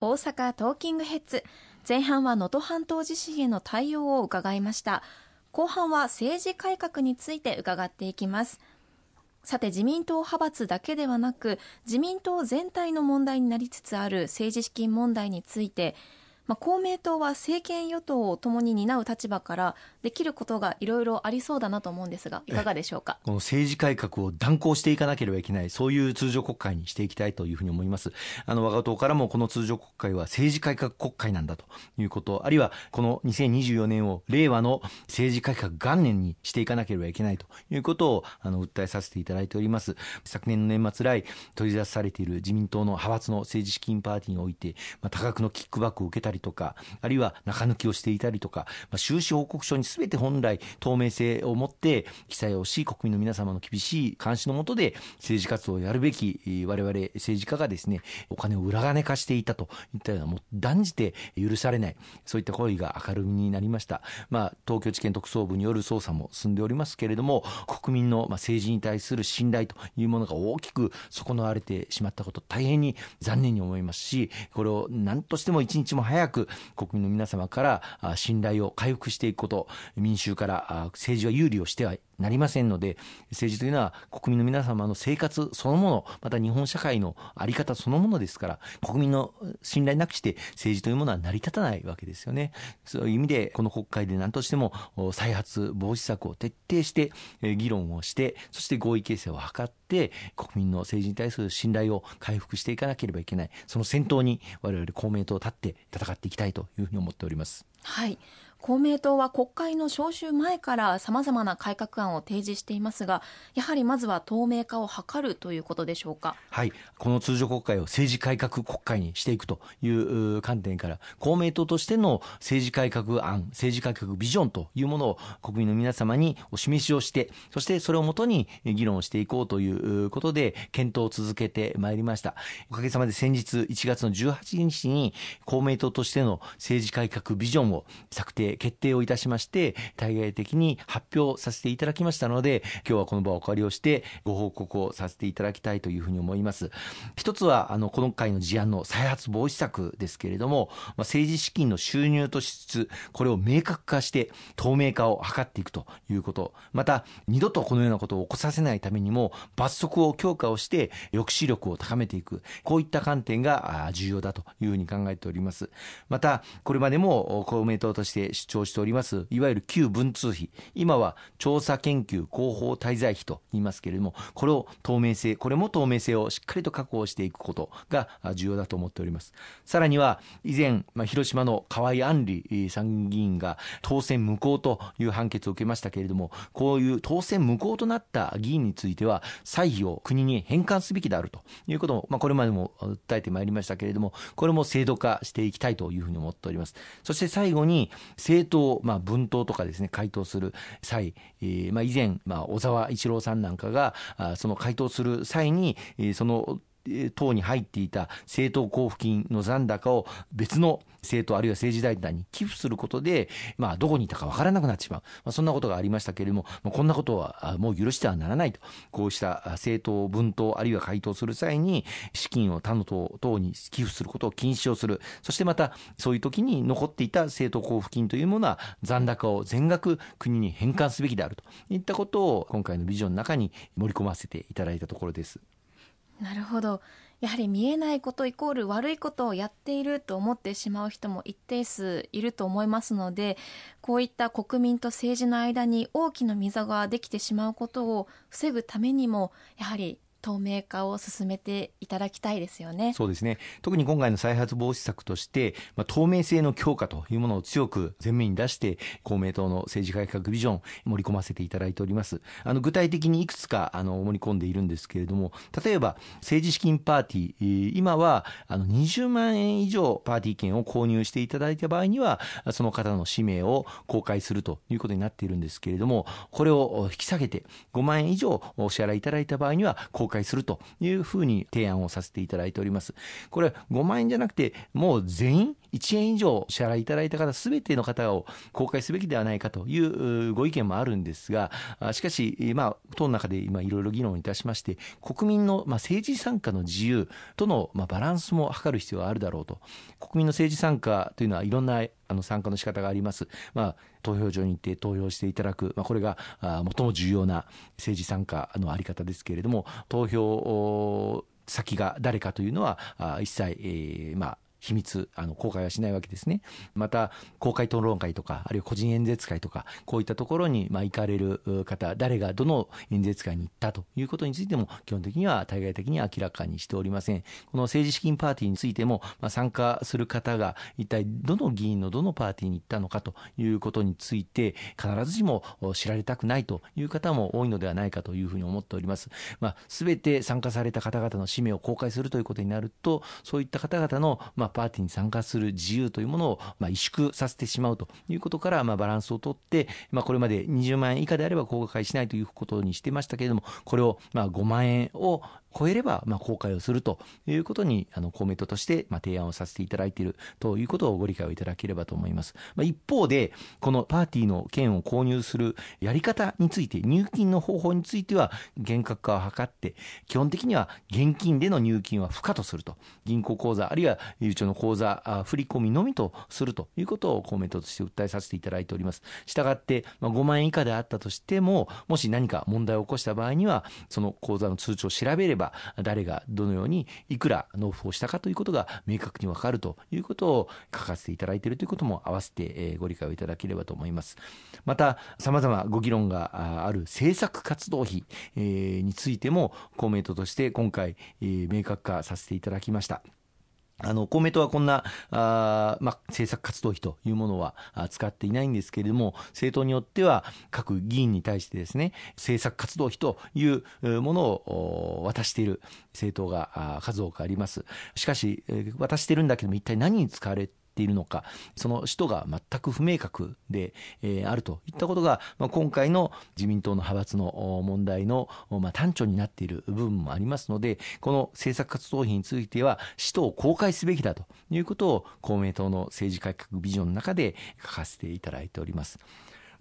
大阪トーキングヘッズ。前半は能登半島地震への対応を伺いました。後半は政治改革について伺っていきます。さて自民党派閥だけではなく自民党全体の問題になりつつある政治資金問題についてまあ、公明党は政権与党をともに担う立場からできることがいろいろありそうだなと思うんですがいかがでしょうか？この政治改革を断行していかなければいけないそういう通常国会にしていきたいというふうに思います。あの我が党からもこの通常国会は政治改革国会なんだということあるいはこの2024年を令和の政治改革元年にしていかなければいけないということをあの訴えさせていただいております。昨年の年末来取り出されている自民党の派閥の政治資金パーティーにおいて、まあ、多額のキックバックを受けたりりとか、あるいは中抜きをしていたりとか、まあ、収支報告書にすべて本来透明性を持って記載をし、国民の皆様の厳しい監視のもとで政治活動をやるべき我々政治家がですね、お金を裏金化していたといったような、もう断じて許されない、そういった行為が明るみになりました。まあ、東京地検特捜部による捜査も進んでおりますけれども、国民の政治に対する信頼というものが大きく損なわれてしまったこと、大変に残念に思いますし、これを何としても一日も早くく国民の皆様から信頼を回復していくこと民衆から政治は有利をしてはなりませんので政治というのは国民の皆様の生活そのものまた日本社会の在り方そのものですから国民の信頼なくして政治というものは成り立たないわけですよね。そういう意味でこの国会で何としても再発防止策を徹底して議論をしてそして合意形成を図って国民の政治に対する信頼を回復していかなければいけない。その先頭に我々公明党を立って戦っていきたいというふうに思っております。はい。公明党は国会の召集前からさまざまな改革案を提示していますがやはりまずは透明化を図るということでしょうか？はい。この通常国会を政治改革国会にしていくという観点から公明党としての政治改革案政治改革ビジョンというものを国民の皆様にお示しをしてそしてそれをもとに議論をしていこうということで検討を続けてまいりました。おかげさまで先日1月の18日に公明党としての政治改革ビジョンを策定決定をいたしまして対外的に発表させていただきましたので今日はこの場をお借りをしてご報告をさせていただきたいというふうに思います。一つはあのこの回の事案の再発防止策ですけれども、まあ、政治資金の収入と支出これを明確化して透明化を図っていくということ。また二度とこのようなことを起こさせないためにも罰則を強化をして抑止力を高めていく。こういった観点が重要だというふうに考えております。またこれまでも公明党として主張しておりますいわゆる旧文通費。今は調査研究広報滞在費と言いますけれどもこれを透明性これも透明性をしっかりと確保していくことが重要だと思っております。さらには以前、まあ、広島の河合案里参議院が当選無効という判決を受けましたけれどもこういう当選無効となった議員については歳費を国に返還すべきであるということも、まあ、これまでも訴えてまいりましたけれどもこれも制度化していきたいというふうに思っております。そして最後に政党、まあ、文党とかですね回答する際、えーまあ、以前、まあ、小沢一郎さんなんかがあその回答する際に、えー、その党に入っていた政党交付金の残高を別の政党あるいは政治団体に寄付することで、まあ、どこにいたか分からなくなってしまう、まあ、そんなことがありましたけれども、まあ、こんなことはもう許してはならないと。こうした政党分党あるいは回答する際に資金を他の党等に寄付することを禁止をする。そしてまたそういう時に残っていた政党交付金というものは残高を全額国に返還すべきであると。いったことを今回のビジョンの中に盛り込ませていただいたところです。なるほど。やはり見えないことイコール悪いことをやっていると思ってしまう人も一定数いると思いますのでこういった国民と政治の間に大きな溝ができてしまうことを防ぐためにもやはり透明化を進めていただきたいですよね。そうですね。特に今回の再発防止策として、まあ、透明性の強化というものを強く前面に出して、公明党の政治改革ビジョン盛り込ませていただいております。あの具体的にいくつかあの盛り込んでいるんですけれども、例えば政治資金パーティー、今はあの20万円以上パーティー券を購入していただいた場合には、その方の氏名を公開するということになっているんですけれども、これを引き下げて5万円以上お支払いいただいた場合には公開するというふうに提案をさせていただいております。これ5万円じゃなくて、もう全員1円以上支払いいただいた方すべての方を公開すべきではないかというご意見もあるんですが、しかし、まあ、党の中で今いろいろ議論いたしまして、国民の、まあ、政治参加の自由との、まあ、バランスも図る必要があるだろうと。国民の政治参加というのはいろんなあの参加の仕方があります。まあ、投票所に行って投票していただく、まあ、これが最も重要な政治参加のあり方ですけれども、投票先が誰かというのは一切、えー、まあ秘密、あの、公開はしないわけですね。また、公開討論会とか、あるいは個人演説会とか、こういったところに、まあ、行かれる方、誰がどの演説会に行ったということについても、基本的には対外的に明らかにしておりません。この政治資金パーティーについても、まあ、参加する方が、一体どの議員のどのパーティーに行ったのかということについて、必ずしも知られたくないという方も多いのではないかというふうに思っております。まあ、すべて参加された方々の氏名を公開するということになると、そういった方々の、ま、パーティーに参加する自由というものを、まあ、萎縮させてしまうということから、まあ、バランスをとって、まあ、これまで20万円以下であれば公開しないということにしてましたけれども、これを、まあ、5万円を超えれば、まあ、公開をするということに、あの、公明党として、まあ、提案をさせていただいているということをご理解をいただければと思います。まあ、一方で、このパーティーの券を購入するやり方について、入金の方法については、厳格化を図って、基本的には現金での入金は不可とすると。銀行口座、あるいはゆうちょの口座、振込のみとするということを公明党として訴えさせていただいております。したがって、まあ、5万円以下であったとしても、もし何か問題を起こした場合には、その口座の通帳を調べれば、誰がどのようにいくら納付をしたかということが明確にわかるということを書かせていただいているということも合わせてご理解をいただければと思います。また、様々ご議論がある政策活動費についても公明党として今回明確化させていただきました。あの、公明党はこんな、あまあ、政策活動費というものは使っていないんですけれども、政党によっては各議員に対してですね、政策活動費というものを渡している政党が数多くあります。しかし、渡してるんだけども一体何に使われているのか、その使途が全く不明確で、あるといったことが、今回の自民党の派閥の問題の、端緒になっている部分もありますので、この政策活動費については、使途を公開すべきだということを公明党の政治改革ビジョンの中で書かせていただいております。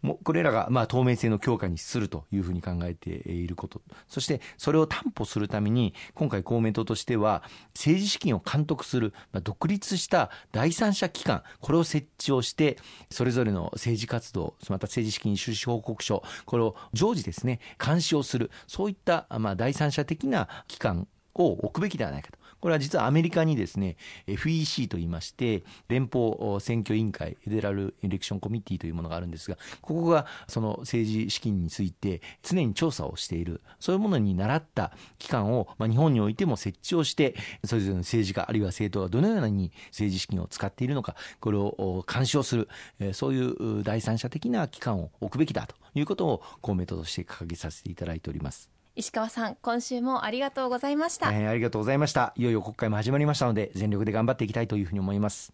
もこれらがまあ透明性の強化にするというふうに考えていること、そしてそれを担保するために、今回公明党としては、政治資金を監督する、まあ、独立した第三者機関、これを設置をして、それぞれの政治活動、また政治資金収支報告書、これを常時ですね、監視をする、そういったまあ第三者的な機関を置くべきではないかと。これは実はアメリカにですね、FEC と言いまして、連邦選挙委員会、フェデラルエレクションコミッティというものがあるんですが、ここがその政治資金について常に調査をしている、そういうものに習った機関を、まあ、日本においても設置をして、それぞれの政治家、あるいは政党がどのように政治資金を使っているのか、これを監視をする、そういう第三者的な機関を置くべきだということを公明党として掲げさせていただいております。石川さん今週もありがとうございました。えーありがとうございました。いよいよ国会も始まりましたので全力で頑張っていきたいというふうに思います。